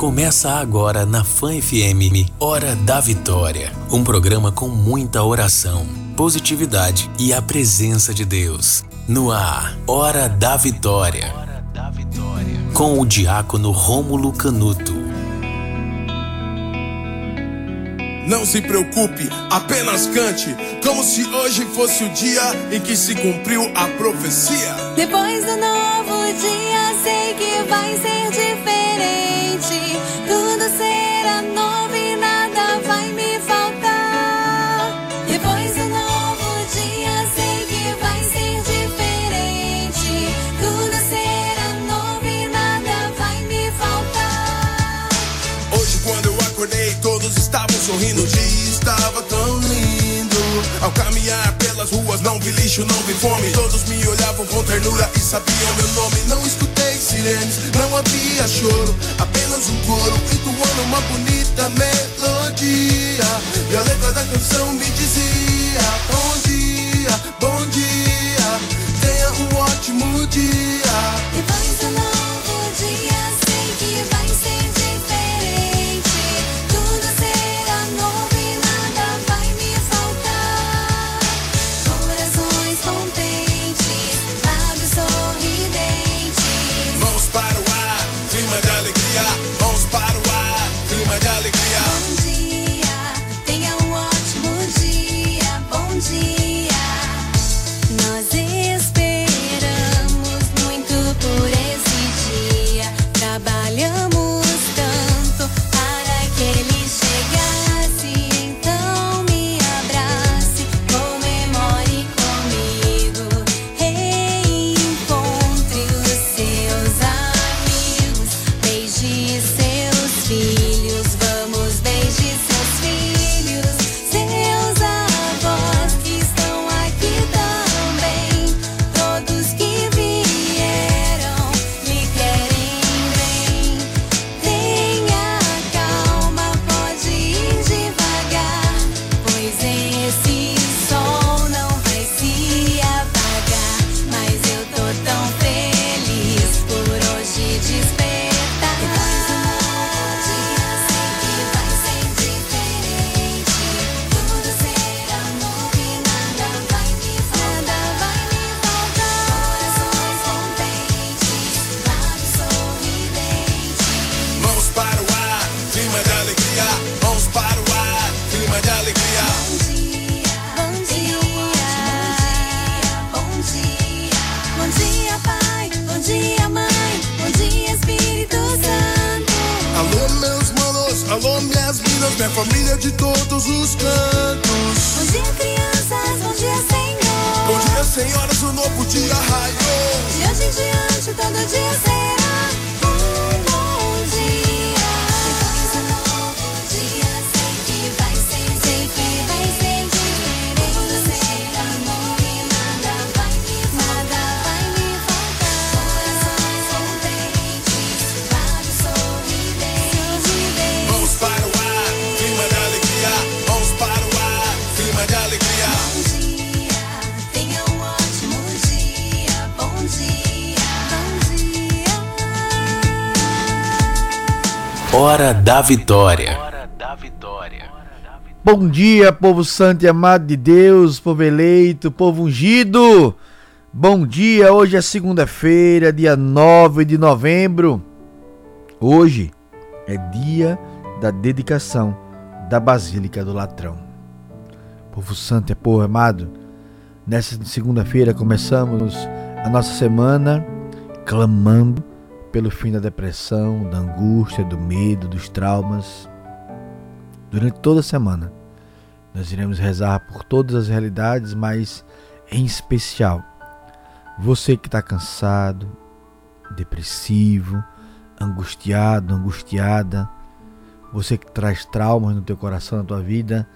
Começa agora na Fã FM Hora da Vitória, um programa com muita oração, positividade e a presença de Deus. No ar, Hora da Vitória. Com o diácono Rômulo Canuto. Não se preocupe, apenas cante, como se hoje fosse o dia em que se cumpriu a profecia. Depois do novo dia, sei que vai ser diferente. Tudo será novo e nada vai me faltar. Depois do novo dia, sei que vai ser diferente. Tudo será novo e nada vai me faltar. Hoje, quando eu acordei, todos estavam sorrindo. O dia estava tão lindo. Ao caminhar pelas ruas, não vi lixo, não vi fome. Todos me olhavam com ternura e sabiam meu nome. Não escutei sirenes, não havia choro. Apenas um coro entoando uma bonita melodia. E a letra da canção me dizia: Bom dia, bom dia. Tenha um ótimo dia. Hora da Vitória. Bom dia, povo santo e amado de Deus, povo eleito, povo ungido. Bom dia, hoje é segunda-feira, dia 9 de novembro. Hoje é dia da dedicação da Basílica do Latrão. Povo santo e povo amado, nessa segunda-feira começamos a nossa semana clamando pelo fim da depressão, da angústia, do medo, dos traumas. Durante toda a semana, nós iremos rezar por todas as realidades, mas em especial, você que está cansado, depressivo, angustiado, angustiada, você que traz traumas no teu coração, na tua vida,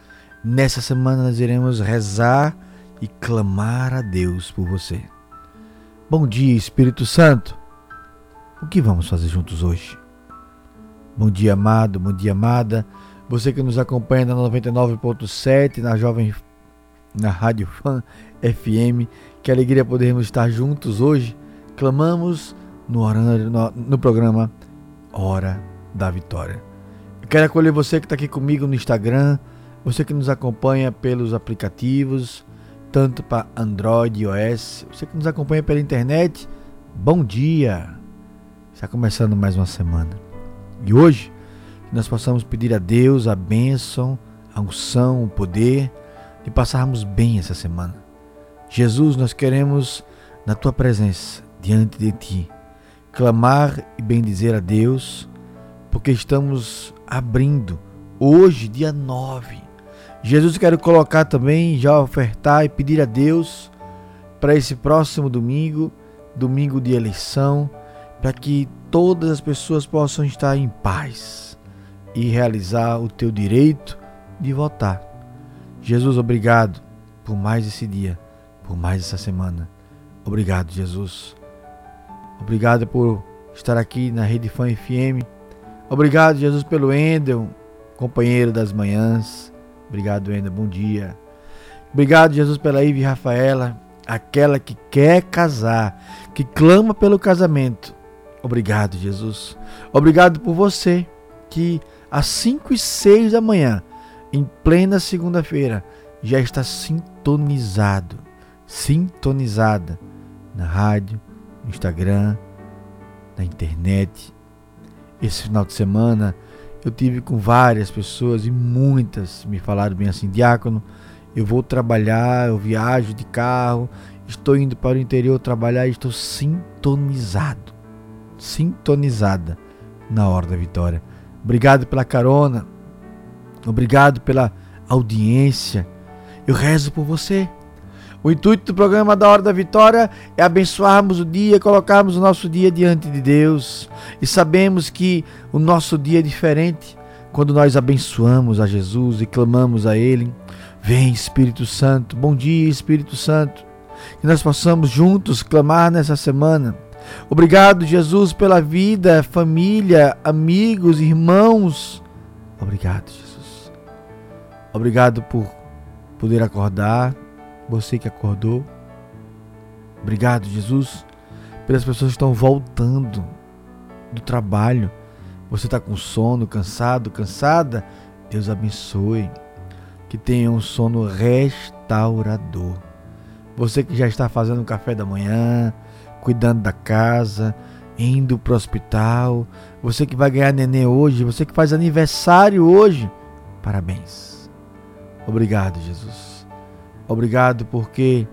nessa semana nós iremos rezar e clamar a Deus por você. Bom dia, Espírito Santo. O que vamos fazer juntos hoje? Bom dia, amado, bom dia, amada. Você que nos acompanha na 99.7, na Jovem na Rádio Fan FM. Que alegria podermos estar juntos hoje. Clamamos no, horário, no, no programa Hora da vitória. Eu quero acolher você que está aqui comigo no Instagram, você que nos acompanha pelos aplicativos, tanto para Android e iOS, você que nos acompanha pela internet, bom dia! Está começando mais uma semana. E hoje, nós possamos pedir a Deus a bênção, a unção, o poder de passarmos bem essa semana. Jesus, nós queremos, na tua presença, diante de ti, clamar e bendizer a Deus, porque estamos abrindo hoje, dia 9. Jesus, quero colocar também, já ofertar e pedir a Deus para esse próximo domingo, domingo de eleição, para que todas as pessoas possam estar em paz e realizar o teu direito de votar. Jesus, obrigado por mais esse dia, por mais essa semana. Obrigado, Jesus. Obrigado por estar aqui na Rede Fã FM. Obrigado, Jesus, pelo Endel, companheiro das manhãs. Obrigado, Endel. Bom dia. Obrigado, Jesus, pela Ive Rafaela, aquela que quer casar, que clama pelo casamento. Obrigado, Jesus. Obrigado por você que às 5 e 6 da manhã, em plena segunda-feira, já está sintonizado, sintonizada na rádio, no Instagram, na internet. Esse final de semana eu tive com várias pessoas e muitas me falaram bem assim, diácono, eu vou trabalhar, eu viajo de carro, estou indo para o interior trabalhar e estou sintonizado, sintonizada na hora da vitória. Obrigado pela carona, obrigado pela audiência. Eu rezo por você. O intuito do programa da Hora da Vitória é abençoarmos o dia, colocarmos o nosso dia diante de Deus. E sabemos que o nosso dia é diferente quando nós abençoamos a Jesus e clamamos a Ele. Vem, Espírito Santo. Bom dia, Espírito Santo. Que nós possamos juntos clamar nessa semana. Obrigado, Jesus, pela vida, família, amigos, irmãos. Obrigado, Jesus. Obrigado por poder acordar você que acordou. Obrigado, Jesus, pelas pessoas que estão voltando do trabalho. Você está com sono, cansado, cansada? Deus abençoe. Que tenha um sono restaurador. Você que já está fazendo o café da manhã, cuidando da casa, indo para o hospital. Você que vai ganhar neném hoje, você que faz aniversário hoje. Parabéns. Obrigado, Jesus. Obrigado porque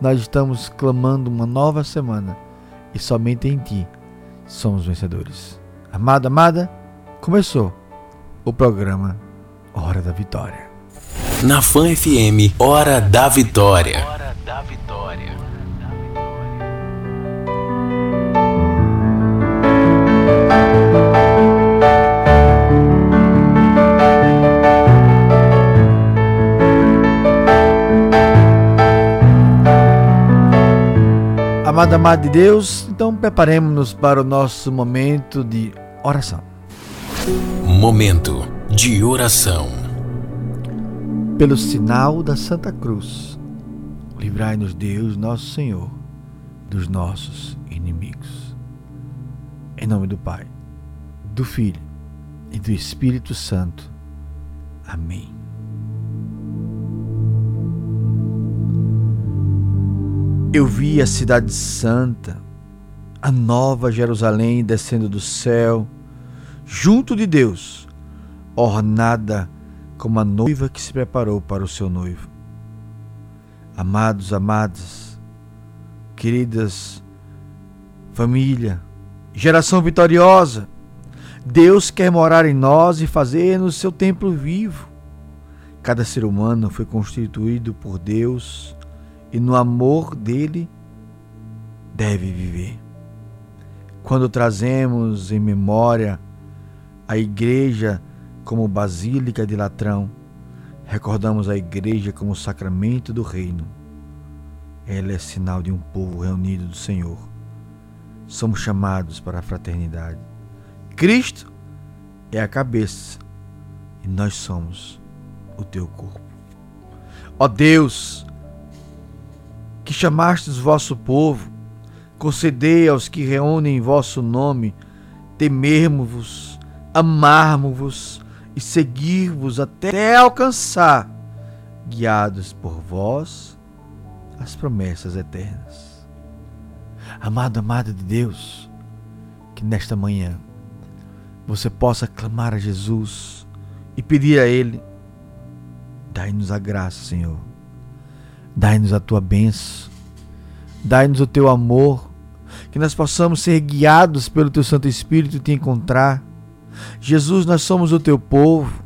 nós estamos clamando uma nova semana e somente em Ti somos vencedores. Amada, amada, começou o programa Hora da Vitória. Na Fan FM, Hora da Vitória. Hora da Vitória. Amada, amada de Deus, então preparemos-nos para o nosso momento de oração. Momento de oração. Pelo sinal da Santa Cruz, livrai-nos Deus, nosso Senhor, dos nossos inimigos. Em nome do Pai, do Filho e do Espírito Santo. Amém. Eu vi a Cidade Santa, a Nova Jerusalém descendo do céu, junto de Deus, ornada como a noiva que se preparou para o seu noivo. Amados, amadas, queridas, família, geração vitoriosa, Deus quer morar em nós e fazer-nos seu templo vivo. Cada ser humano foi constituído por Deus e no amor dele deve viver. Quando trazemos em memória a igreja como basílica de latrão, recordamos a igreja como sacramento do reino. Ela é sinal de um povo reunido do Senhor. Somos chamados para a fraternidade. Cristo é a cabeça e nós somos o teu corpo. Ó Deus, que chamastes vosso povo, concedei aos que reúnem vosso nome, temermos-vos amarmos-vos e seguir-vos até alcançar, guiados por vós, as promessas eternas. Amado, amada de Deus, que nesta manhã você possa clamar a Jesus e pedir a Ele: dai-nos a graça, Senhor, dai-nos a tua bênção, dai-nos o teu amor, que nós possamos ser guiados pelo teu Santo Espírito e te encontrar. Jesus, nós somos o teu povo.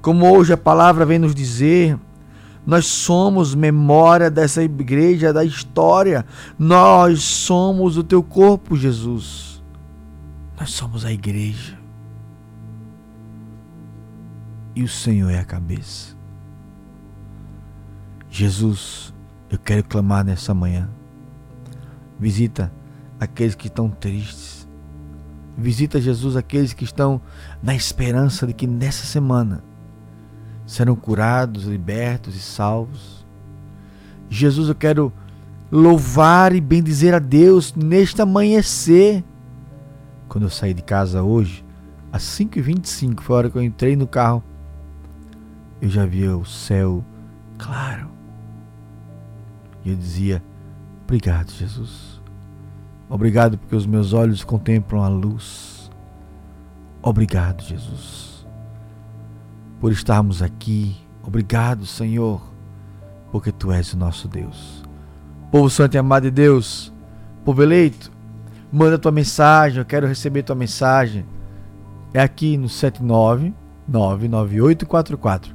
Como hoje a palavra vem nos dizer, nós somos memória dessa igreja, da história. Nós somos o teu corpo, Jesus. Nós somos a igreja. E o Senhor é a cabeça. Jesus, eu quero clamar nessa manhã. Visita aqueles que estão tristes. Visita, Jesus, aqueles que estão na esperança de que nessa semana serão curados, libertos e salvos. Jesus, eu quero louvar e bendizer a Deus neste amanhecer. Quando eu saí de casa hoje, às 5h25, foi a hora que eu entrei no carro, eu já via o céu claro. E eu dizia: Obrigado, Jesus. Obrigado porque os meus olhos contemplam a luz. Obrigado, Jesus, por estarmos aqui. Obrigado, Senhor, porque Tu és o nosso Deus. Povo santo e amado de Deus, povo eleito, manda tua mensagem, eu quero receber tua mensagem. É aqui no 79 99844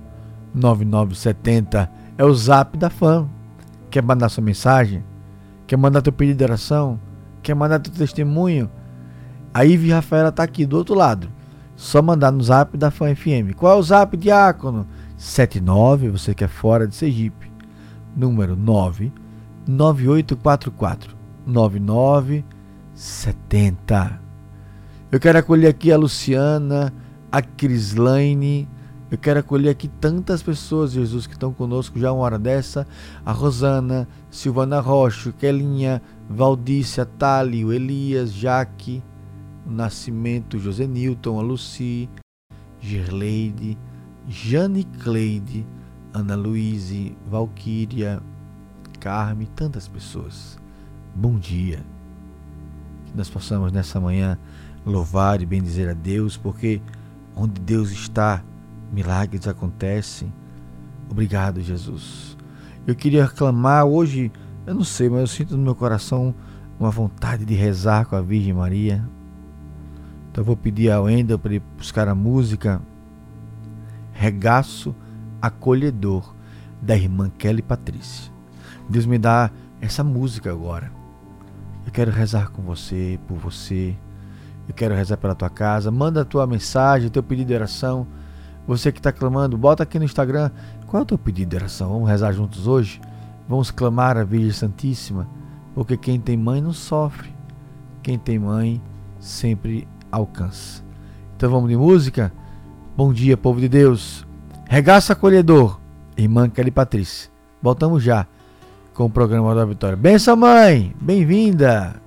9970 é o zap da fã. Quer mandar sua mensagem? Quer mandar teu pedido de oração? Quer mandar teu testemunho? A Ive Rafaela tá aqui do outro lado. Só mandar no zap da Fã FM. Qual é o zap, Diácono? 79, você que é fora de Sergipe. Número 9 9844 9970. Eu quero acolher aqui a Luciana, a Crislaine, eu quero acolher aqui tantas pessoas, Jesus, que estão conosco já uma hora dessa. A Rosana, Silvana Rocha, Kelinha, Valdícia, Tálio, Elias, Jaque, o Nascimento, José Newton, a Luci, Gerleide, Jane Cleide, Ana Luíse, Valquíria, Carme, tantas pessoas. Bom dia. Que nós possamos nessa manhã louvar e bendizer a Deus, porque onde Deus está, milagres acontecem. Obrigado, Jesus. Eu queria reclamar hoje, eu não sei, mas eu sinto no meu coração uma vontade de rezar com a Virgem Maria. Então eu vou pedir ao Wendel para ele buscar a música Regaço Acolhedor da irmã Kelly Patrícia. Deus me dá essa música agora. Eu quero rezar com você, por você. Eu quero rezar pela tua casa. Manda a tua mensagem, teu pedido de oração você que está clamando, bota aqui no Instagram qual é o teu pedido de oração. Vamos rezar juntos hoje? Vamos clamar a Virgem Santíssima, porque quem tem mãe não sofre, quem tem mãe sempre alcança. Então vamos de música? Bom dia, povo de Deus. Regaça acolhedor, irmã Kelly Patrícia. Voltamos já com o programa da Vitória. Benção, mãe! Bem-vinda!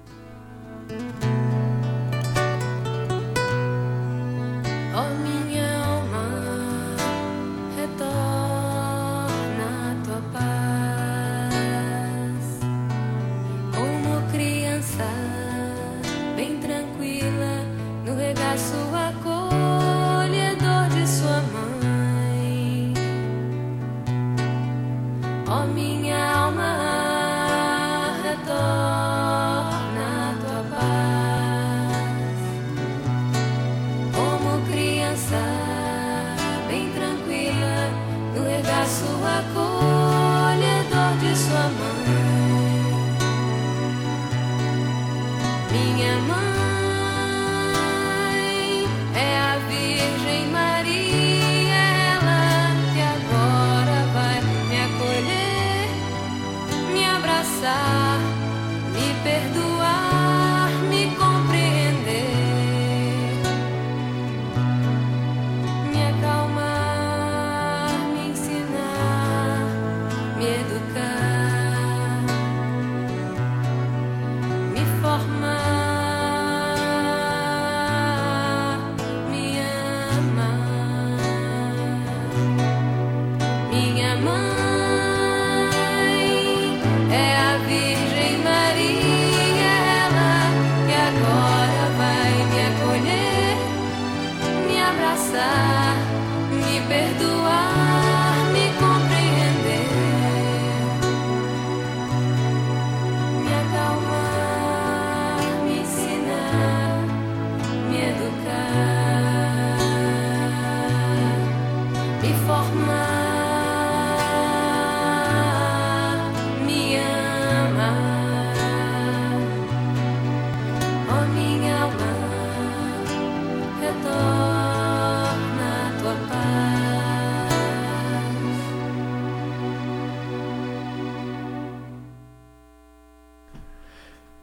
tocar.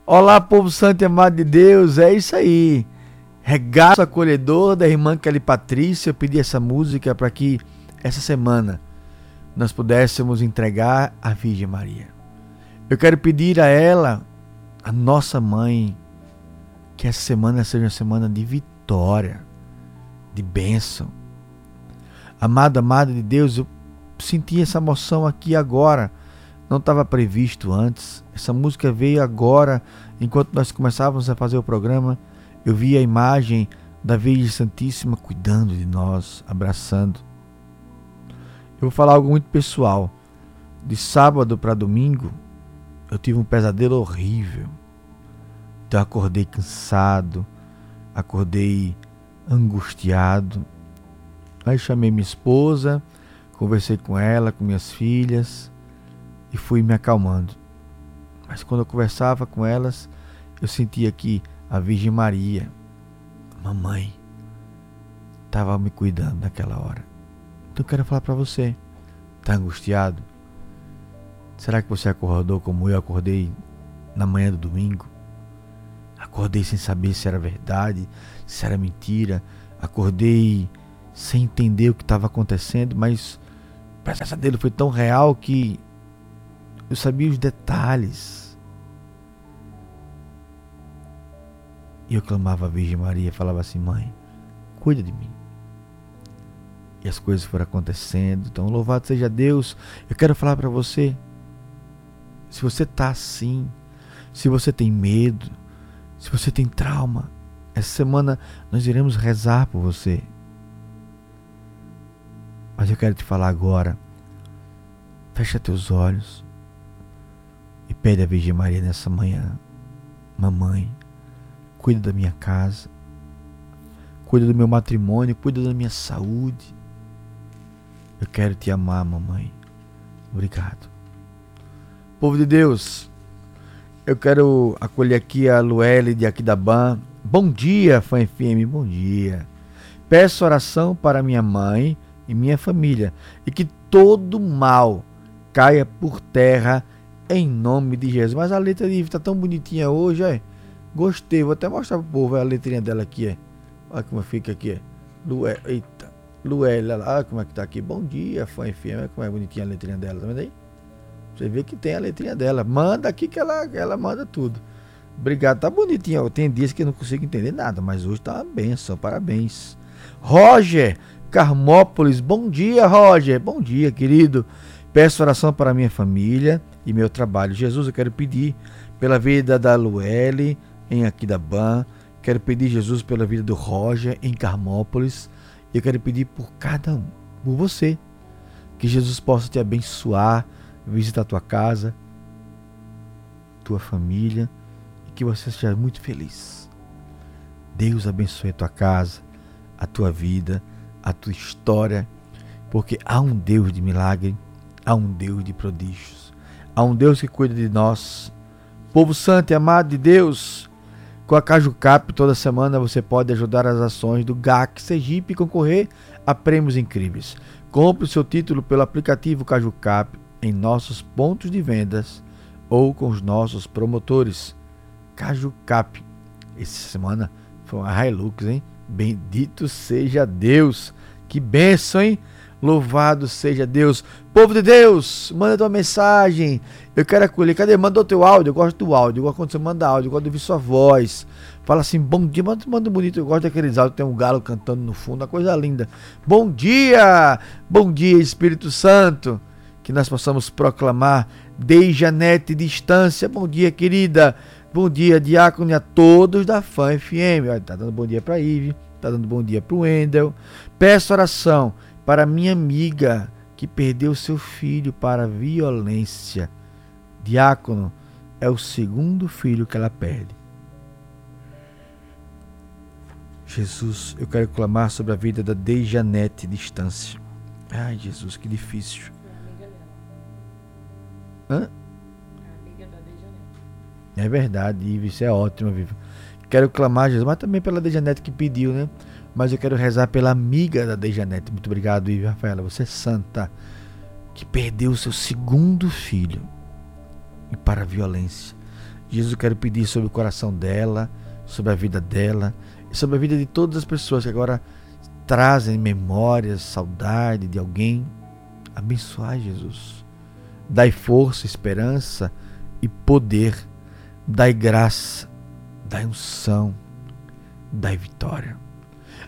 Olá, povo santo e amado de Deus, é isso aí. Regaço acolhedor da irmã Kelly Patrícia. Eu pedi essa música para que essa semana nós pudéssemos entregar à Virgem Maria. Eu quero pedir a ela, a nossa mãe, que essa semana seja uma semana de vitória, de bênção. Amado, amado de Deus, eu senti essa emoção aqui agora. Não estava previsto antes. Essa música veio agora, enquanto nós começávamos a fazer o programa. Eu vi a imagem da Virgem Santíssima cuidando de nós, abraçando. Eu vou falar algo muito pessoal. De sábado para domingo, eu tive um pesadelo horrível. Então acordei cansado, acordei angustiado. Aí chamei minha esposa, conversei com ela, com minhas filhas e fui me acalmando. Mas quando eu conversava com elas, eu sentia que a Virgem Maria, mamãe, estava me cuidando naquela hora. Então eu quero falar para você, está angustiado? Será que você acordou como eu acordei na manhã do domingo? Acordei sem saber se era verdade, se era mentira. Acordei sem entender o que estava acontecendo, mas o pesadelo foi tão real que eu sabia os detalhes. E eu clamava a Virgem Maria, falava assim: Mãe, cuida de mim. E as coisas foram acontecendo. Então, louvado seja Deus. Eu quero falar para você: se você está assim, se você tem medo, se você tem trauma, essa semana nós iremos rezar por você. Mas eu quero te falar agora. Fecha teus olhos e pede a Virgem Maria nessa manhã. Mamãe, cuida da minha casa, cuida do meu matrimônio, cuida da minha saúde. Eu quero te amar, mamãe. Obrigado. Povo de Deus, eu quero acolher aqui a Luelle de Aquidaban. Bom dia, Fã FM, bom dia. Peço oração para minha mãe e minha família e que todo mal caia por terra em nome de Jesus. Mas a letra de Ive tá tão bonitinha hoje, é? Gostei, vou até mostrar pro povo a letrinha dela aqui, é. Olha como fica aqui, é. Lué, eita. Olha como é que tá aqui. Bom dia, Fã FM, como é bonitinha a letrinha dela, tá vendo aí? Você vê que tem a letrinha dela. Manda aqui que ela, ela manda tudo. Obrigado, tá bonitinho. Tem dias que eu não consigo entender nada, mas hoje tá uma benção. Parabéns. Roger Carmópolis, bom dia, Roger. Bom dia, querido. Peço oração para minha família e meu trabalho. Jesus, eu quero pedir pela vida da Luelle em Aquidaban. Quero pedir, Jesus, pela vida do Roger em Carmópolis. E eu quero pedir por cada um, por você. Que Jesus possa te abençoar, visitar a tua casa, tua família e que você seja muito feliz. Deus abençoe a tua casa, a tua vida, a tua história, porque há um Deus de milagre, há um Deus de prodígios, há um Deus que cuida de nós. Povo santo e amado de Deus, com a Cajucap toda semana você pode ajudar as ações do GAC Sergipe e concorrer a prêmios incríveis. Compre o seu título pelo aplicativo Cajucap em nossos pontos de vendas ou com os nossos promotores. Cajucap. Essa semana foi uma Hilux, hein? Bendito seja Deus. Que benção, hein? Louvado seja Deus. Povo de Deus, manda tua mensagem. Eu quero acolher. Cadê? Manda o teu áudio. Eu gosto do áudio. Quando você manda áudio. Eu gosto de ouvir sua voz. Fala assim, bom dia. Manda, manda bonito. Eu gosto daqueles áudios. Tem um galo cantando no fundo. Uma coisa linda. Bom dia. Bom dia, Espírito Santo. Que nós possamos proclamar desde a net distância. Bom dia, querida. Bom dia, diácono, a todos da Fã FM. Olha, tá dando bom dia para Ive, Tá dando bom dia pro Wendel. Peço oração para minha amiga que perdeu seu filho para violência. Diácono é o segundo filho que ela perde. Jesus, eu quero clamar sobre a vida da Dejanete Distância. Ai, Jesus, que difícil. Hã? É verdade, isso é ótimo, Viva. Quero clamar, Jesus, mas também pela Dejanete que pediu, né? Mas eu quero rezar pela amiga da Dejanete. Muito obrigado, Ivo Rafaela. Você é santa, que perdeu o seu segundo filho e para a violência. Jesus, eu quero pedir sobre o coração dela, sobre a vida dela e sobre a vida de todas as pessoas que agora trazem memórias, saudade de alguém. Abençoai, Jesus. Dai força, esperança e poder. Dai graça, dai unção, dai vitória.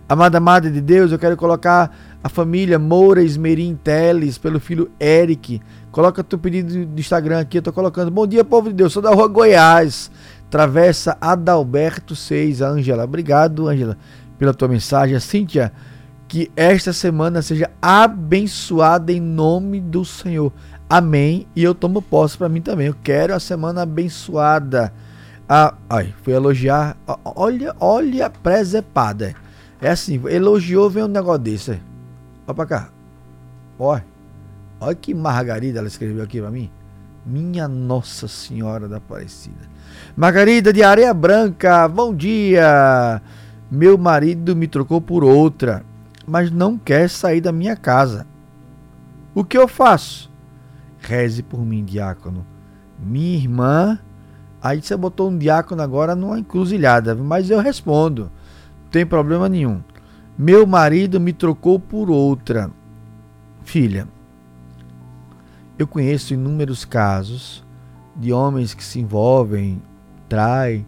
Amada Madre de Deus, eu quero colocar a família Moura Esmerim Teles pelo filho Eric. Coloca teu pedido do Instagram aqui, eu tô colocando. Bom dia, povo de Deus, sou da rua Goiás. Travessa Adalberto 6, Ângela. Obrigado, Ângela, pela tua mensagem. Cíntia, que esta semana seja abençoada em nome do Senhor. Amém. E eu tomo posse para mim também. Eu quero a semana abençoada. Ah, ai, fui elogiar. Olha, olha a presepada. É assim, elogiou, vem um negócio desse. Olha pra cá. Olha. Olha que margarida ela escreveu aqui para mim. Minha Nossa Senhora da Aparecida. Margarida de Areia Branca, bom dia. Meu marido me trocou por outra, mas não quer sair da minha casa. O que eu faço? Reze por mim, diácono. Minha irmã. Aí você botou um diácono agora numa encruzilhada, mas eu respondo. Tem problema nenhum. Meu marido me trocou por outra. Filha, eu conheço inúmeros casos de homens que se envolvem trai.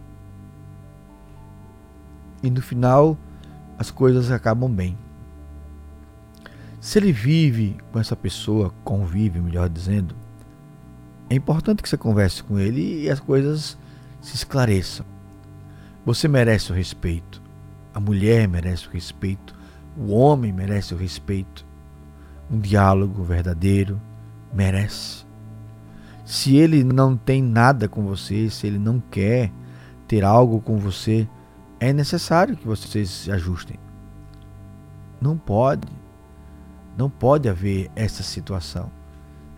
E no final as coisas acabam bem. Se ele vive com essa pessoa, convive, melhor dizendo, é importante que você converse com ele e as coisas se esclareçam. Você merece o respeito. A mulher merece o respeito. O homem merece o respeito. Um diálogo verdadeiro merece. Se ele não tem nada com você, se ele não quer ter algo com você, é necessário que vocês se ajustem. Não pode. Não pode haver essa situação.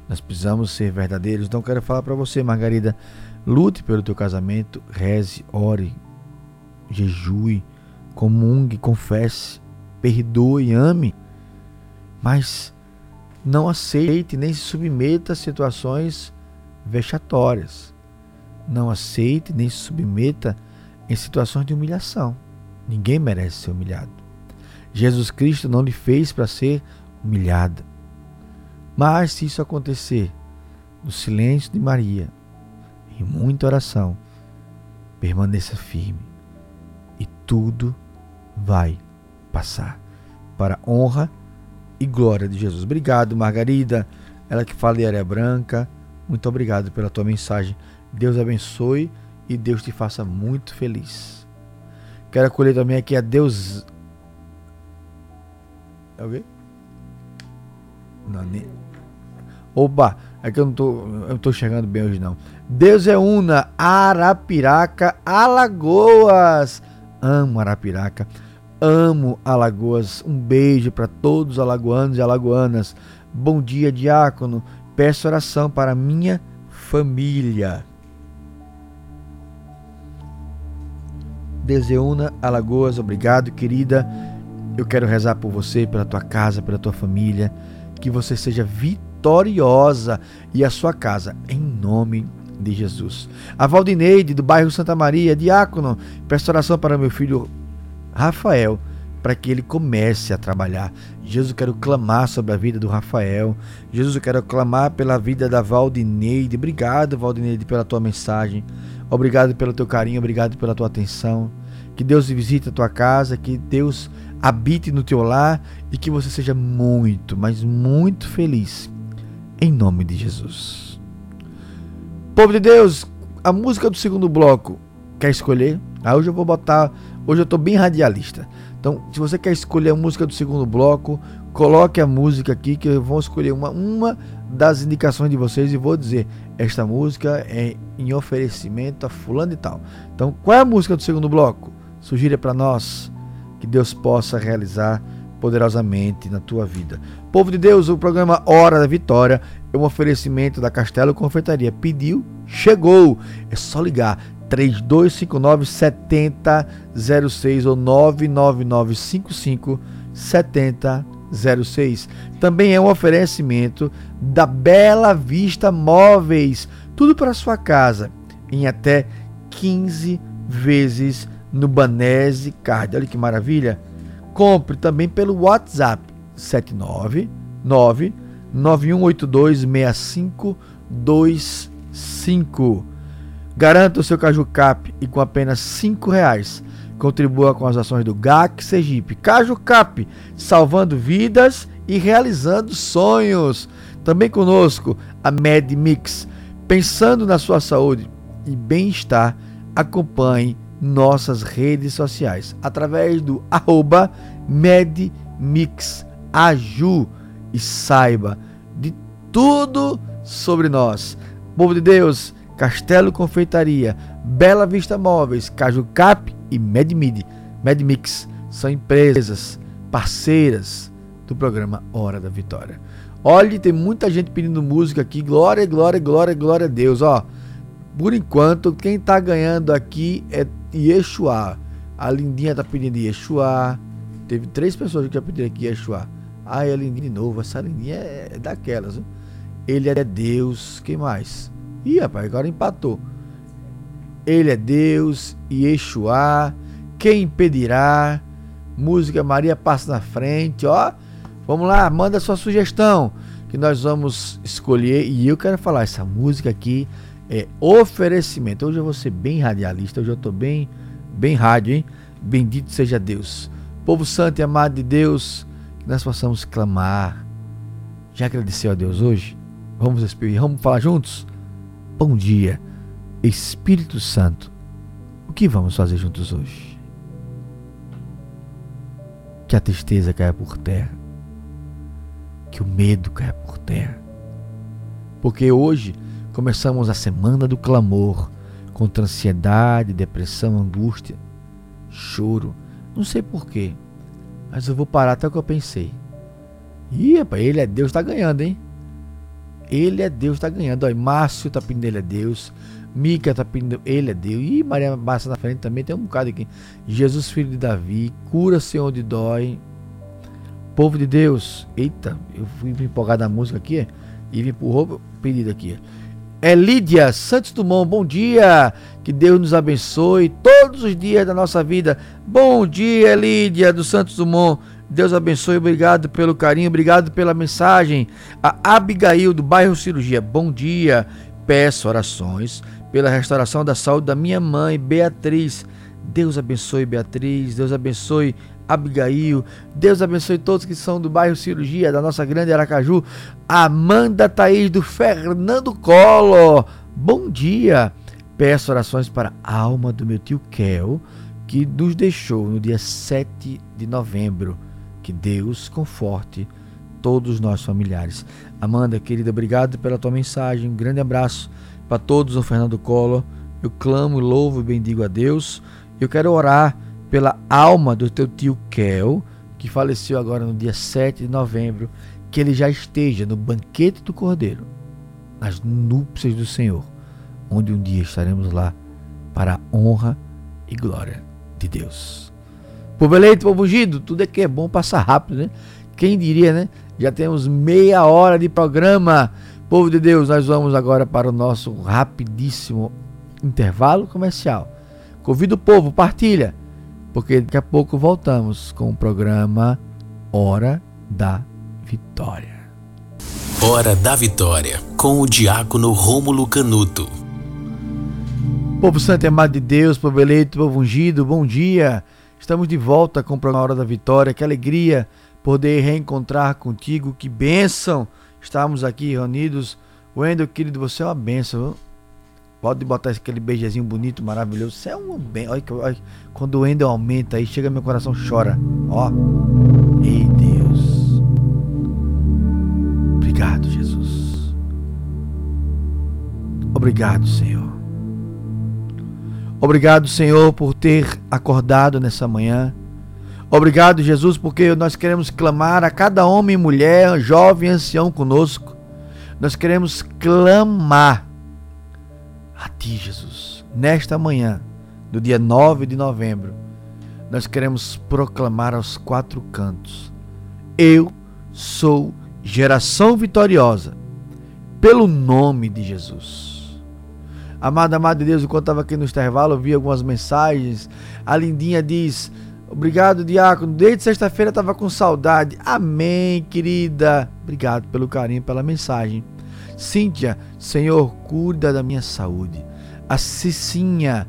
Nós precisamos ser verdadeiros. Então quero falar para você, Margarida, lute pelo teu casamento, reze, ore, jejue, comungue, confesse, perdoe, ame. Mas não aceite nem se submeta a situações vexatórias. Não aceite nem se submeta em situações de humilhação. Ninguém merece ser humilhado. Jesus Cristo não lhe fez para ser humilhado. Mas se isso acontecer, no silêncio de Maria, em muita oração, permaneça firme e tudo vai passar para honra e glória de Jesus. Obrigado, Margarida, ela que fala de área branca. Muito obrigado pela tua mensagem. Deus abençoe e Deus te faça muito feliz. Quero acolher também aqui a Deus. É alguém? Não, nem... Oba, é que eu não tô, eu tô chegando bem hoje não. Deus é una, Arapiraca, Alagoas. Amo Arapiraca, amo Alagoas. Um beijo para todos os alagoanos e alagoanas. Bom dia, diácono. Peço oração para minha família. Deseuna Alagoas, obrigado, querida. Eu quero rezar por você, pela tua casa, pela tua família, que você seja vitoriosa e a sua casa, em nome de Jesus. A Valdineide, do bairro Santa Maria, diácono, peço oração para meu filho Rafael para que ele comece a trabalhar. Jesus, eu quero clamar sobre a vida do Rafael. Jesus, eu quero clamar pela vida da Valdineide. Obrigado, Valdineide, pela tua mensagem. Obrigado pelo teu carinho, obrigado pela tua atenção. Que Deus visite a tua casa, que Deus habite no teu lar e que você seja muito, mas muito feliz. Em nome de Jesus. Povo de Deus, a música do segundo bloco, quer escolher? Ah, hoje eu vou botar, hoje eu tô bem radialista. Então, se você quer escolher a música do segundo bloco, coloque a música aqui que eu vou escolher uma, uma das indicações de vocês e vou dizer esta música é em oferecimento a fulano e tal. Então, qual é a música do segundo bloco? Sugira para nós que Deus possa realizar poderosamente na tua vida. Povo de Deus, o programa Hora da Vitória é um oferecimento da Castelo Confeitaria. Pediu, chegou. É só ligar 3259 7006 ou 99955 7006. Também é um oferecimento da Bela Vista Móveis. Tudo para sua casa em até 15 vezes no Banese Card. Olha que maravilha! Compre também pelo WhatsApp 799 9182 6525. Garanta o seu Caju Cap e com apenas cinco reais contribua com as ações do GAC Sergipe. Caju Cap, salvando vidas e realizando sonhos. Também conosco a Med Mix. Pensando na sua saúde e bem-estar, acompanhe nossas redes sociais através do arroba MedMixAju e saiba de tudo sobre nós. Povo de Deus, Castelo Confeitaria, Bela Vista Móveis, Caju Cap e MedMid, MedMix são empresas parceiras do programa Hora da Vitória. Olhe, tem muita gente pedindo música aqui. Glória, glória, glória, glória a Deus. Ó, por enquanto, quem tá ganhando aqui é Yeshua. A Lindinha tá pedindo Yeshua. Teve três pessoas que já pediram aqui Yeshua. Ah, a Lindinha de novo. Essa Lindinha é daquelas. Ele é Deus. Quem mais? Ih, rapaz, agora empatou. Ele é Deus, Yeshua. Quem impedirá? Música Maria passa na frente, ó. Vamos lá, manda sua sugestão que nós vamos escolher. E eu quero falar, essa música aqui é oferecimento. Hoje eu vou ser bem radialista, hoje eu estou bem, bem rádio, hein? Bendito seja Deus. Povo santo e amado de Deus, que nós possamos clamar. Já agradeceu a Deus hoje? Vamos respirar, vamos falar juntos? Bom dia, Espírito Santo. O que vamos fazer juntos hoje? Que a tristeza caia por terra. Que o medo caia por terra. Porque hoje começamos a semana do clamor contra ansiedade, depressão, angústia, choro. Não sei porquê, mas eu vou parar até o que eu pensei. Ih, rapaz, ele é Deus, tá ganhando, hein? Ele é Deus, tá ganhando. Olha, Márcio tá pedindo ele é Deus. Mica tá pedindo ele é Deus. Ih, Maria Massa na frente também tem um bocado aqui. Jesus, filho de Davi, cura Senhor onde dói. Povo de Deus. Eita, eu fui empolgar na música aqui e me empurrou pedido aqui. É Lídia Santos Dumont, bom dia. Que Deus nos abençoe todos os dias da nossa vida. Bom dia, Lídia do Santos Dumont. Deus abençoe, obrigado pelo carinho, obrigado pela mensagem. A Abigail do bairro Cirurgia, bom dia. Peço orações pela restauração da saúde da minha mãe, Beatriz. Deus abençoe Beatriz, Deus abençoe Abigail, Deus abençoe todos que são do bairro Cirurgia, da nossa grande Aracaju. Amanda Thaís do Fernando Collor, bom dia. Peço orações para a alma do meu tio Kel, que nos deixou no dia 7 de novembro. Que Deus conforte todos os nossos familiares. Amanda, querida, obrigado pela tua mensagem. Um grande abraço para todos o Fernando Collor. Eu clamo, louvo e bendigo a Deus. Eu quero orar pela alma do teu tio Kel, que faleceu agora no dia 7 de novembro, que ele já esteja no banquete do Cordeiro, nas núpcias do Senhor, onde um dia estaremos lá para a honra e glória de Deus. Povo eleito, povo ungido, tudo é que é bom passar rápido, né? Quem diria, né? Já temos meia hora de programa. Povo de Deus, nós vamos agora para o nosso rapidíssimo intervalo comercial. Convido o povo, partilha, porque daqui a pouco voltamos com o programa Hora da Vitória. Hora da Vitória, com o diácono Rômulo Canuto. Povo santo e amado de Deus, povo eleito, povo ungido, bom dia. Estamos de volta com o programa Hora da Vitória. Que alegria poder reencontrar contigo. Que bênção estarmos aqui reunidos. Wendel, querido, você é uma bênção. Pode botar aquele beijezinho bonito, maravilhoso. Você é um bem. Olha, olha, quando o Wendel aumenta aí, chega meu coração chora. Ó. Ei, Deus. Obrigado, Jesus. Obrigado, Senhor. Obrigado, Senhor, por ter acordado nessa manhã. Obrigado, Jesus, porque nós queremos clamar a cada homem mulher, jovem ancião conosco. Nós queremos clamar a Ti, Jesus. Nesta manhã, do dia 9 de novembro, nós queremos proclamar aos quatro cantos: Eu sou geração vitoriosa, pelo nome de Jesus. Amada, amada de Deus, enquanto estava aqui no intervalo, eu vi algumas mensagens. A Lindinha diz: Obrigado, Diácono. Desde sexta-feira estava com saudade. Amém, querida. Obrigado pelo carinho, pela mensagem. Cíntia, Senhor, cuida da minha saúde. A Cicinha,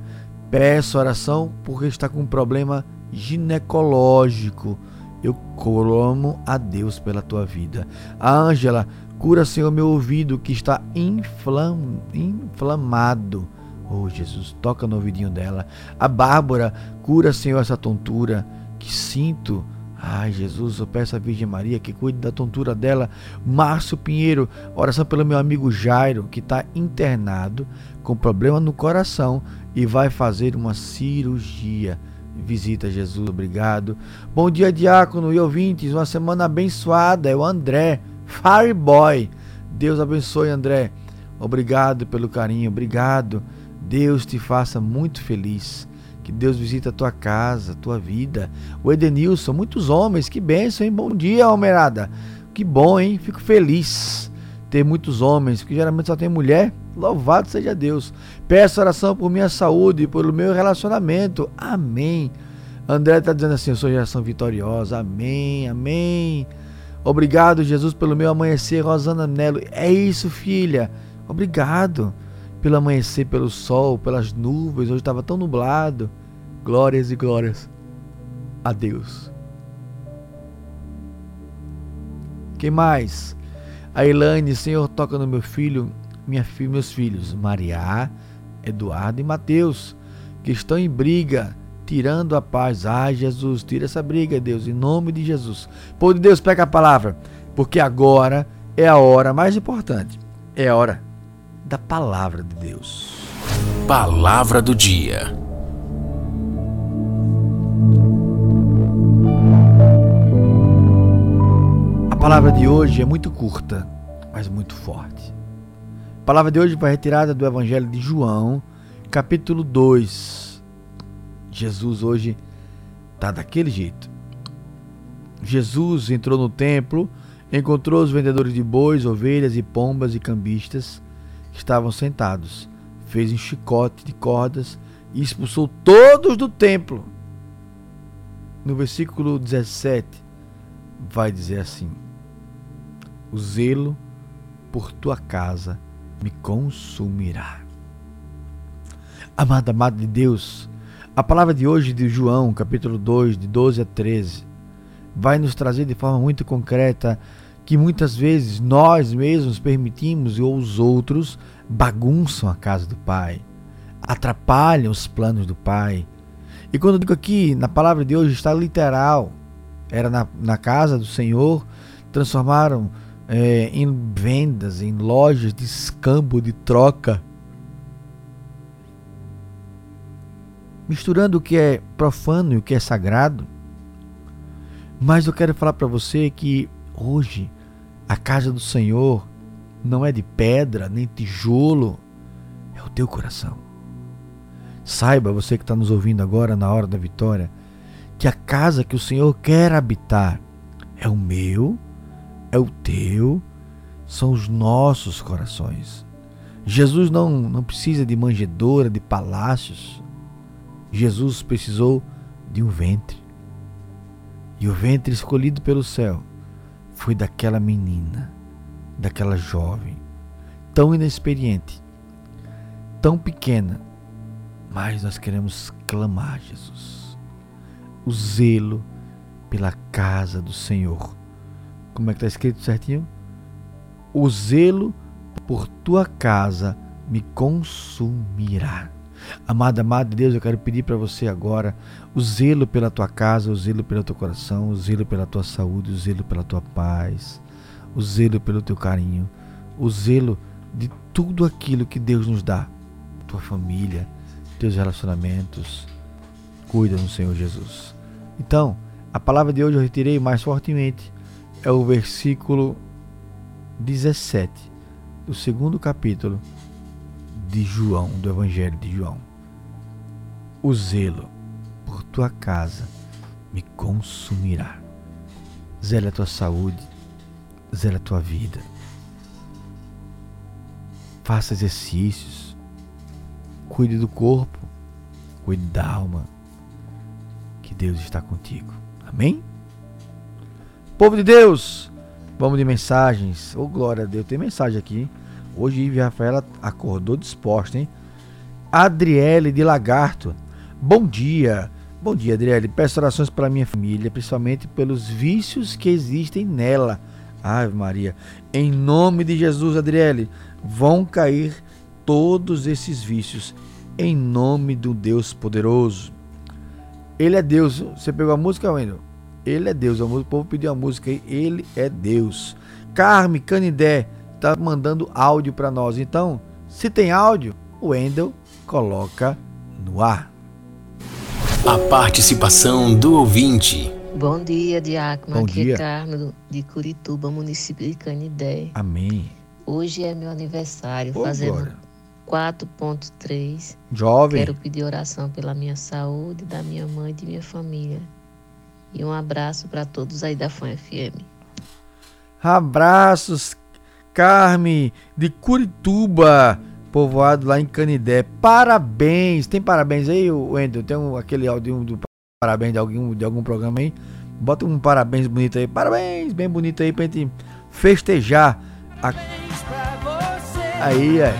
peço oração porque está com um problema ginecológico. Eu clamo a Deus pela tua vida. A Ângela, cura, Senhor, meu ouvido que está inflam, inflamado. Oh, Jesus, toca no ouvidinho dela. A Bárbara, cura, Senhor, essa tontura que sinto Ai, Jesus, eu peço à Virgem Maria que cuide da tontura dela. Márcio Pinheiro, oração pelo meu amigo Jairo, que está internado com problema no coração e vai fazer uma cirurgia. Visita Jesus, obrigado. Bom dia, diácono e ouvintes. Uma semana abençoada. É o André, Fireboy. Deus abençoe, André. Obrigado pelo carinho, obrigado. Deus te faça muito feliz. Que Deus visite a tua casa, a tua vida. O Edenilson, muitos homens, que bênção, hein? Bom dia, Almerada. Que bom, hein? Fico feliz ter muitos homens, porque geralmente só tem mulher. Louvado seja Deus. Peço oração por minha saúde, pelo meu relacionamento. Amém. André está dizendo assim: Eu sou geração vitoriosa. Amém, amém. Obrigado, Jesus, pelo meu amanhecer. Rosana Nelo. É isso, filha. Obrigado pelo amanhecer, pelo sol, pelas nuvens. Hoje estava tão nublado. Glórias e glórias a Deus. Quem mais? A Elaine, Senhor, toca no meu filho, minha filha, meus filhos, Maria, Eduardo e Mateus, que estão em briga, tirando a paz. Ah, Jesus, tira essa briga, Deus, em nome de Jesus. Pô de Deus, pega a palavra, porque agora é a hora mais importante. É a hora da palavra de Deus. Palavra do dia. A palavra de hoje é muito curta, mas muito forte. A palavra de hoje foi retirada do Evangelho de João, capítulo 2. Jesus hoje está daquele jeito. Jesus entrou no templo, encontrou os vendedores de bois, ovelhas e pombas e cambistas estavam sentados. Fez um chicote de cordas e expulsou todos do templo. No versículo 17, vai dizer assim: O zelo por tua casa me consumirá. Amada, amada de Deus, a palavra de hoje de João, capítulo 2, de 12 a 13, vai nos trazer de forma muito concreta que muitas vezes nós mesmos permitimos ou os outros bagunçam a casa do Pai, atrapalham os planos do Pai. E quando eu digo aqui, na palavra de hoje está literal, era na, na casa do Senhor, transformaram é, em vendas, em lojas de escambo, de troca. Misturando o que é profano e o que é sagrado. Mas eu quero falar para você que hoje a casa do Senhor não é de pedra nem tijolo, é o teu coração. Saiba, você que está nos ouvindo agora na hora da vitória, que a casa que o Senhor quer habitar é o meu, é o teu, são os nossos corações. Jesus não, não precisa de manjedoura, de palácios. Jesus precisou de um ventre. E o ventre escolhido pelo céu foi daquela menina, daquela jovem, tão inexperiente, tão pequena, mas nós queremos clamar, Jesus, o zelo pela casa do Senhor. Como é que está escrito certinho? O zelo por tua casa me consumirá. Amado, amado Deus, eu quero pedir para você agora o zelo pela tua casa, o zelo pelo teu coração, o zelo pela tua saúde, o zelo pela tua paz, o zelo pelo teu carinho, o zelo de tudo aquilo que Deus nos dá. Tua família, teus relacionamentos. Cuida no Senhor Jesus. Então, a palavra de hoje eu retirei mais fortemente. É o versículo 17 do segundo capítulo de João, do Evangelho de João. O zelo por tua casa me consumirá. Zela a tua saúde, zela a tua vida. Faça exercícios, cuide do corpo, cuide da alma. Que Deus está contigo. Amém? Povo de Deus, vamos de mensagens. Oh, glória a Deus, tem mensagem aqui. Hoje Ive Rafaela acordou disposta, hein? Adriele de Lagarto. Bom dia. Bom dia, Adriele. Peço orações para minha família, principalmente pelos vícios que existem nela. Ave Maria. Em nome de Jesus, Adriele, vão cair todos esses vícios. Em nome do Deus poderoso. Ele é Deus. Você pegou a música, Wendel? Ele é Deus. O povo pediu a música aí. Ele é Deus. Carme Canidé está mandando áudio para nós. Então, se tem áudio, o Wendel coloca no ar. A participação do ouvinte. Bom dia, Diácono. Bom Aqui dia. é Carmen de Curituba, município de Canidé. Amém. Hoje é meu aniversário, Ô, fazendo glória. 4.3. Jovem. Quero pedir oração pela minha saúde, da minha mãe e de minha família. E um abraço para todos aí da Fã FM. Abraços, Carme de Curituba, povoado lá em Canidé. Parabéns. Tem parabéns aí, Wendel? Tem um, aquele áudio do parabéns de algum, de algum programa aí? Bota um parabéns bonito aí. Parabéns, bem bonito aí pra gente festejar. A... Aí, é.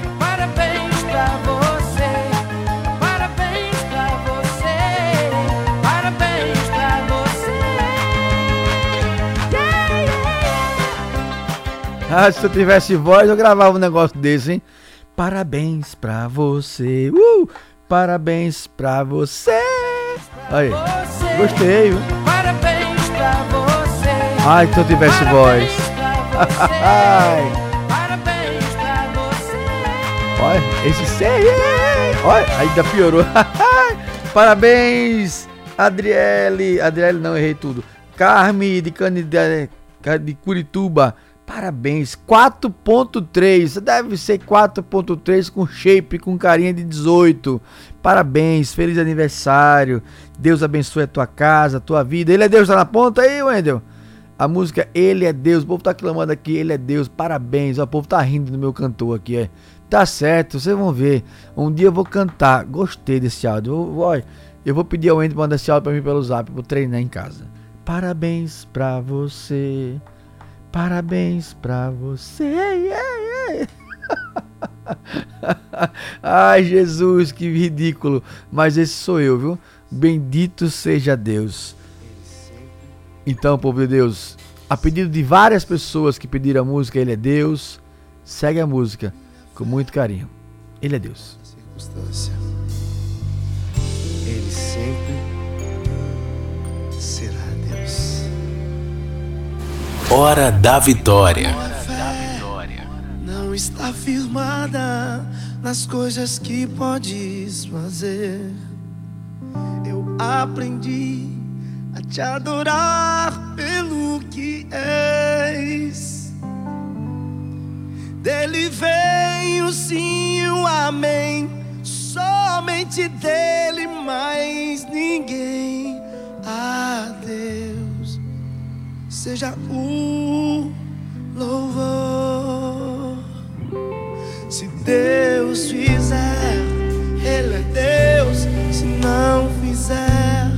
Ah, se eu tivesse voz, eu gravava um negócio desse, hein? Parabéns pra você. Uh! Parabéns pra você. Aí, gostei, viu? Parabéns pra você. Ai, se eu tivesse voz. Ai. Parabéns pra você. Olha, esse sei. Olha, ainda piorou. Parabéns, Adriele. Adriele, não, errei tudo. Carme de Canidé, de Curituba. Parabéns. 4.3. Deve ser 4.3 com shape, com carinha de 18. Parabéns, feliz aniversário. Deus abençoe a tua casa, a tua vida. Ele é Deus, tá na ponta aí, Wendel? A música Ele é Deus. O povo tá clamando aqui, Ele é Deus. Parabéns. O povo tá rindo do meu cantor aqui, é. Tá certo, vocês vão ver. Um dia eu vou cantar. Gostei desse áudio. Eu, vou- eu vou pedir ao Andy mandar esse áudio pra mim pelo zap. Vou treinar em casa. Parabéns pra você. Parabéns pra você. Yeah, yeah. Ai, Jesus, que ridículo. Mas esse sou eu, viu? Bendito seja Deus. Então, povo de Deus, a pedido de várias pessoas que pediram a música Ele é Deus, segue a música com muito carinho. Ele é Deus. circunstância. Hora da vitória. Não está firmada nas coisas que podes fazer. Eu aprendi a te adorar pelo que és. Dele vem o sim o amém. Somente dele, mais ninguém. A Deus seja o louvor. Se Deus fizer, Ele é Deus. Se não fizer,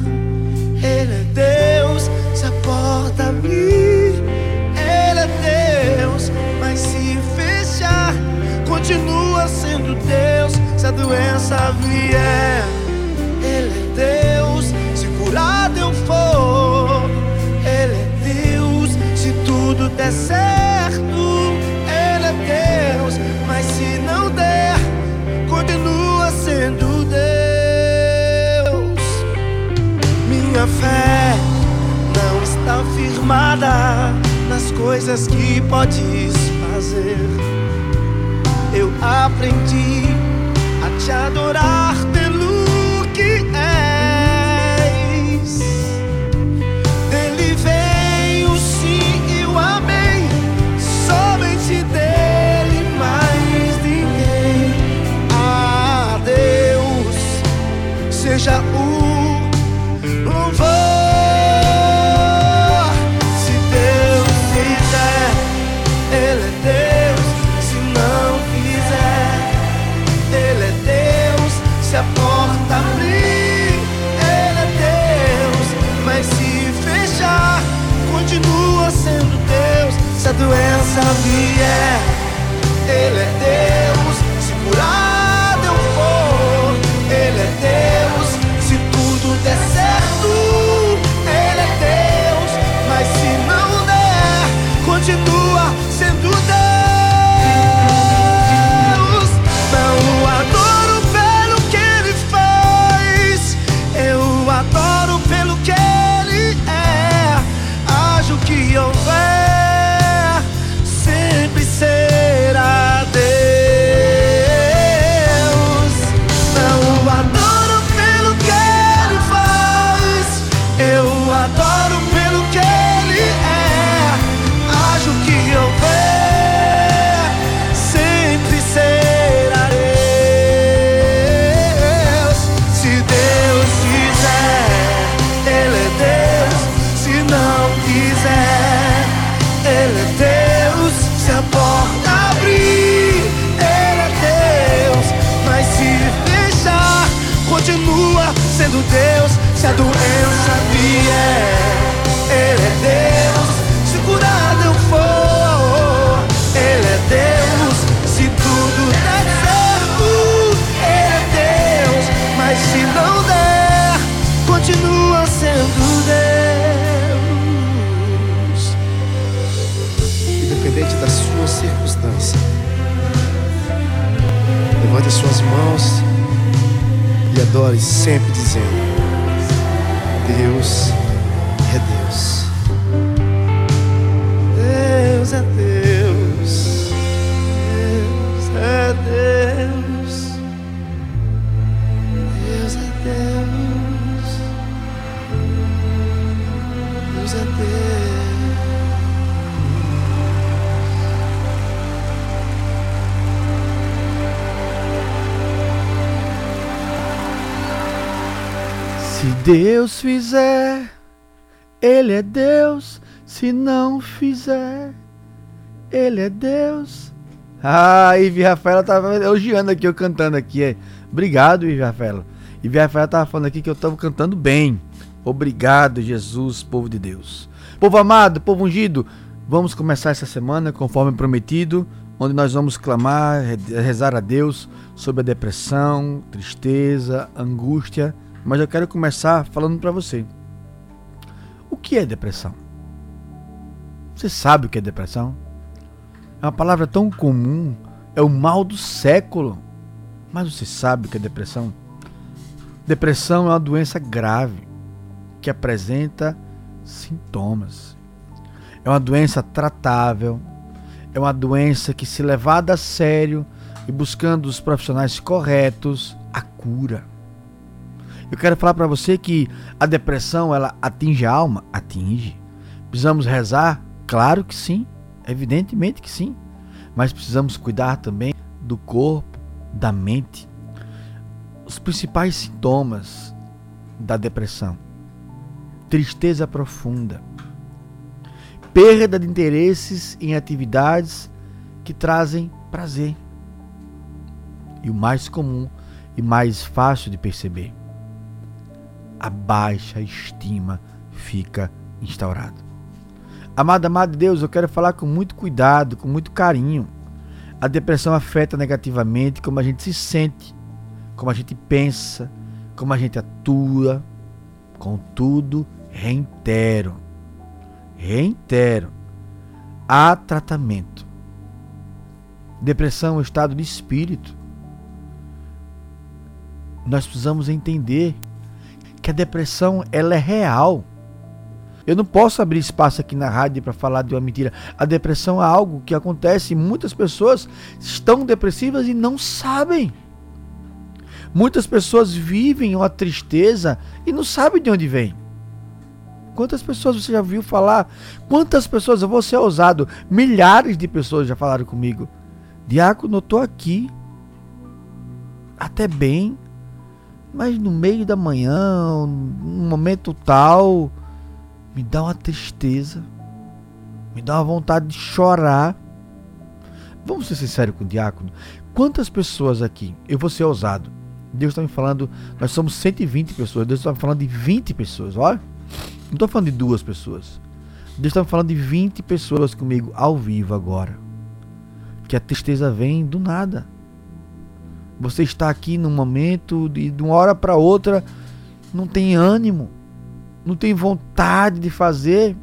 Ele é Deus. Se a porta abrir, Ele é Deus. Mas se fechar, continua sendo Deus. Se a doença vier, formada nas coisas que podes fazer. Eu aprendi a te adorar doença vier, Ele é Deus. Se curado eu for, Ele é Deus. Se tudo der certo, Ele é Deus. Mas se não der, continua sendo sempre Deus fizer, Ele é Deus. Se não fizer, Ele é Deus. Ah, Ivy Rafaela tava elogiando aqui, eu cantando aqui. é. Obrigado, Ivy Rafaela. Ivy Rafaela tava falando aqui que eu tava cantando bem. Obrigado, Jesus, povo de Deus. Povo amado, povo ungido, vamos começar essa semana conforme prometido, onde nós vamos clamar, re- rezar a Deus sobre a depressão, tristeza, angústia. Mas eu quero começar falando para você. O que é depressão? Você sabe o que é depressão? É uma palavra tão comum, é o mal do século. Mas você sabe o que é depressão? Depressão é uma doença grave que apresenta sintomas. É uma doença tratável, é uma doença que, se levada a sério e buscando os profissionais corretos, a cura. Eu quero falar para você que a depressão ela atinge a alma, atinge. Precisamos rezar, claro que sim, evidentemente que sim, mas precisamos cuidar também do corpo, da mente. Os principais sintomas da depressão: tristeza profunda, perda de interesses em atividades que trazem prazer. E o mais comum e mais fácil de perceber, a baixa estima fica instaurada. Amado, amado de Deus, eu quero falar com muito cuidado, com muito carinho. A depressão afeta negativamente como a gente se sente, como a gente pensa, como a gente atua. Contudo, reitero, reitero, há tratamento. Depressão é um estado de espírito. Nós precisamos entender que a depressão ela é real. Eu não posso abrir espaço aqui na rádio para falar de uma mentira. A depressão é algo que acontece e muitas pessoas estão depressivas e não sabem. Muitas pessoas vivem uma tristeza e não sabem de onde vem. Quantas pessoas você já viu falar? Quantas pessoas, eu vou ser ousado, milhares de pessoas já falaram comigo. Diácono, eu tô aqui. Até bem. Mas no meio da manhã, num momento tal, me dá uma tristeza. Me dá uma vontade de chorar. Vamos ser sinceros com o diácono. Quantas pessoas aqui, eu vou ser ousado. Deus está me falando, nós somos 120 pessoas. Deus está me falando de 20 pessoas, olha. Não estou falando de duas pessoas. Deus está me falando de 20 pessoas comigo ao vivo agora. Que a tristeza vem do nada. Você está aqui num momento de, de uma hora para outra, não tem ânimo, não tem vontade de fazer,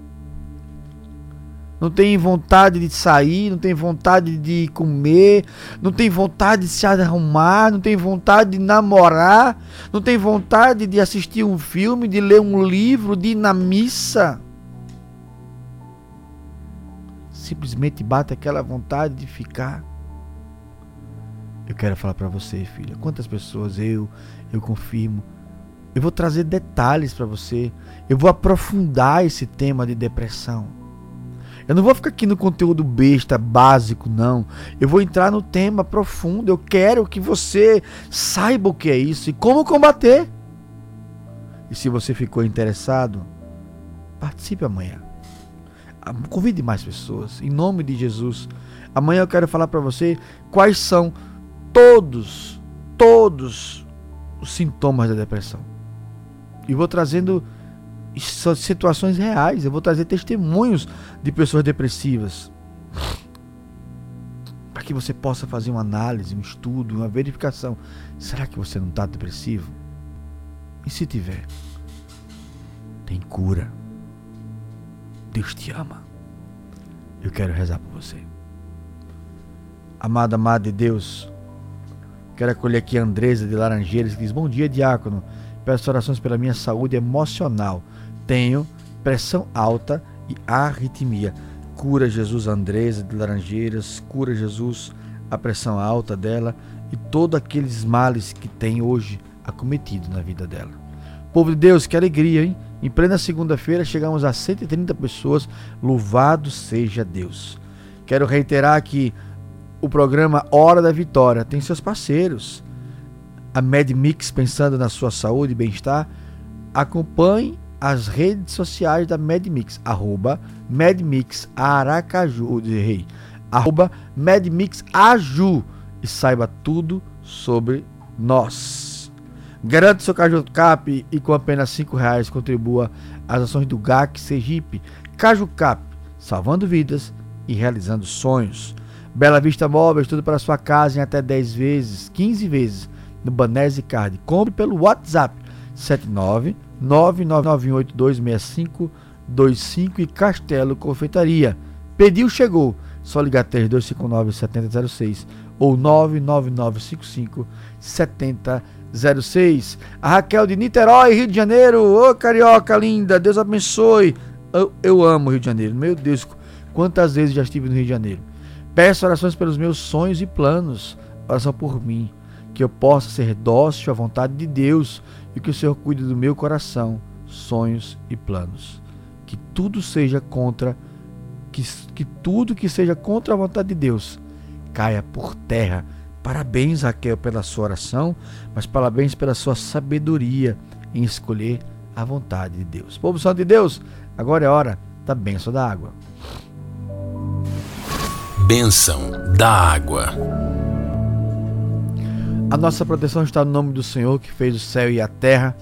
não tem vontade de sair, não tem vontade de comer, não tem vontade de se arrumar, não tem vontade de namorar, não tem vontade de assistir um filme, de ler um livro, de ir na missa. Simplesmente bate aquela vontade de ficar eu quero falar para você, filha, quantas pessoas eu eu confirmo. Eu vou trazer detalhes para você. Eu vou aprofundar esse tema de depressão. Eu não vou ficar aqui no conteúdo besta, básico, não. Eu vou entrar no tema profundo. Eu quero que você saiba o que é isso e como combater. E se você ficou interessado, participe amanhã. Ah, convide mais pessoas, em nome de Jesus. Amanhã eu quero falar para você quais são todos, todos os sintomas da depressão. E vou trazendo situações reais, eu vou trazer testemunhos de pessoas depressivas. Para que você possa fazer uma análise, um estudo, uma verificação. Será que você não está depressivo? E se tiver, tem cura. Deus te ama. Eu quero rezar por você. Amada, amada de Deus, Quero acolher aqui a Andresa de Laranjeiras, que diz: Bom dia, diácono. Peço orações pela minha saúde emocional. Tenho pressão alta e arritmia. Cura Jesus Andresa de Laranjeiras, cura Jesus a pressão alta dela e todos aqueles males que tem hoje acometido na vida dela. Povo de Deus, que alegria, hein? Em plena segunda-feira chegamos a 130 pessoas. Louvado seja Deus. Quero reiterar que o programa Hora da Vitória tem seus parceiros. A MedMix, pensando na sua saúde e bem-estar, acompanhe as redes sociais da MedMix, arroba MedMix Aracaju, rei, arroba MedMix Aju e saiba tudo sobre nós. Garante seu Caju Cap e com apenas cinco reais contribua às ações do GAC Sergipe. Caju Cap, salvando vidas e realizando sonhos. Bela Vista Móveis, tudo para sua casa em até 10 vezes, 15 vezes no Banese Card. Compre pelo WhatsApp 79 999826525 e Castelo Confeitaria. Pediu, chegou. Só ligar 3259 7006 ou 99955 7006. A Raquel de Niterói, Rio de Janeiro. Ô carioca linda, Deus abençoe. Eu, eu amo Rio de Janeiro. Meu Deus, quantas vezes já estive no Rio de Janeiro. Peço orações pelos meus sonhos e planos. Oração por mim, que eu possa ser dócil à vontade de Deus e que o Senhor cuide do meu coração, sonhos e planos. Que tudo seja contra, que, que tudo que seja contra a vontade de Deus caia por terra. Parabéns, Raquel, pela sua oração, mas parabéns pela sua sabedoria em escolher a vontade de Deus. Povo Santo de Deus, agora é hora da bênção da água. Bênção da água. A nossa proteção está no nome do Senhor que fez o céu e a terra.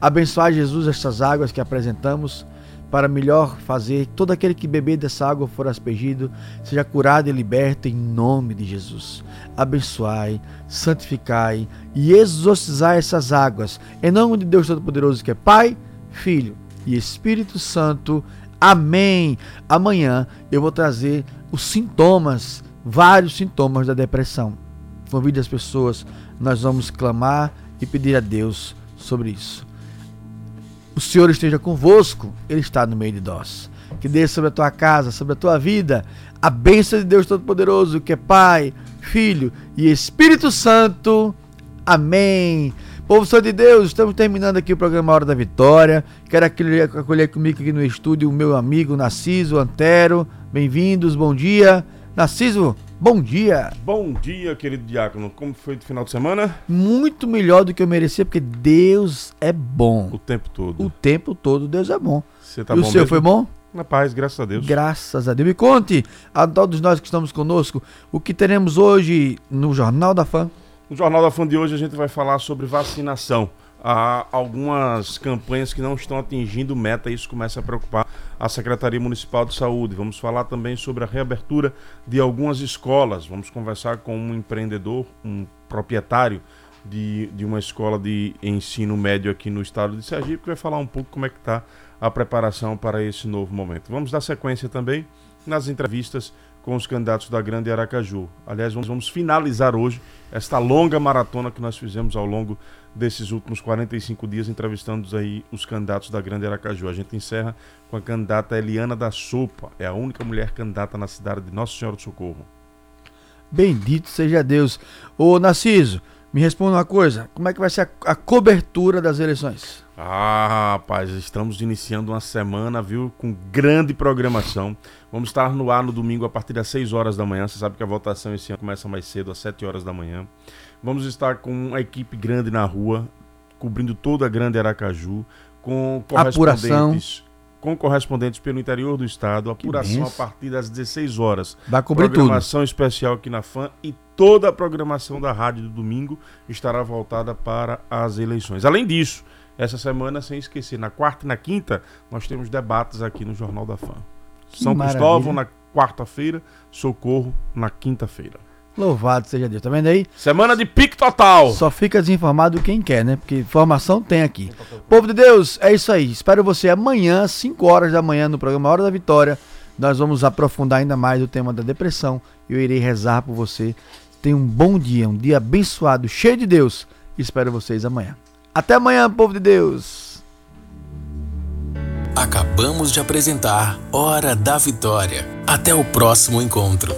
Abençoar Jesus estas águas que apresentamos para melhor fazer todo aquele que beber dessa água for aspergido, seja curado e liberto em nome de Jesus. Abençoai, santificai e exorcizai essas águas em nome de Deus Todo-Poderoso que é Pai, Filho e Espírito Santo. Amém. Amanhã eu vou trazer os sintomas, vários sintomas da depressão. Convide as pessoas, nós vamos clamar e pedir a Deus sobre isso. o Senhor esteja convosco, Ele está no meio de nós. Que desça sobre a tua casa, sobre a tua vida, a bênção de Deus Todo-Poderoso, que é Pai, Filho e Espírito Santo. Amém. Povo Santo de Deus, estamos terminando aqui o programa Hora da Vitória. Quero acolher, acolher comigo aqui no estúdio o meu amigo Narciso Antero. Bem-vindos, bom dia. Narciso, bom dia. Bom dia, querido diácono. Como foi o final de semana? Muito melhor do que eu merecia, porque Deus é bom. O tempo todo. O tempo todo Deus é bom. Você tá e o bom seu mesmo? foi bom? Na paz, graças a Deus. Graças a Deus. Me conte a todos nós que estamos conosco o que teremos hoje no Jornal da Fã. No Jornal da Fã de hoje a gente vai falar sobre vacinação. Há algumas campanhas que não estão atingindo meta e isso começa a preocupar a Secretaria Municipal de Saúde. Vamos falar também sobre a reabertura de algumas escolas. Vamos conversar com um empreendedor, um proprietário de, de uma escola de ensino médio aqui no estado de Sergipe, que vai falar um pouco como é que está a preparação para esse novo momento. Vamos dar sequência também nas entrevistas com os candidatos da Grande Aracaju. Aliás, vamos, finalizar hoje esta longa maratona que nós fizemos ao longo desses últimos 45 dias, entrevistando aí os candidatos da Grande Aracaju. A gente encerra com a candidata Eliana da Sopa, é a única mulher candidata na cidade de Nossa Senhora do Socorro. Bendito seja Deus. Ô Narciso, me responda uma coisa: como é que vai ser a, a cobertura das eleições? Ah, rapaz, estamos iniciando uma semana, viu, com grande programação. Vamos estar no ar no domingo a partir das 6 horas da manhã. Você sabe que a votação esse ano começa mais cedo, às 7 horas da manhã. Vamos estar com uma equipe grande na rua, cobrindo toda a Grande Aracaju, com Apuração. correspondentes, com correspondentes pelo interior do estado, apuração a partir das 16 horas. Vai cobrir tudo. programação especial aqui na FAM e toda a programação da rádio do domingo estará voltada para as eleições. Além disso, essa semana, sem esquecer, na quarta e na quinta, nós temos debates aqui no Jornal da FAM. Que São maravilha. Cristóvão na quarta-feira, Socorro na quinta-feira. Louvado seja Deus. Tá vendo aí? Semana de pique total! Só fica desinformado quem quer, né? Porque informação tem aqui. Povo de Deus, é isso aí. Espero você amanhã, 5 horas da manhã, no programa Hora da Vitória. Nós vamos aprofundar ainda mais o tema da depressão. Eu irei rezar por você. Tenha um bom dia, um dia abençoado, cheio de Deus. Espero vocês amanhã. Até amanhã, povo de Deus. Acabamos de apresentar Hora da Vitória. Até o próximo encontro.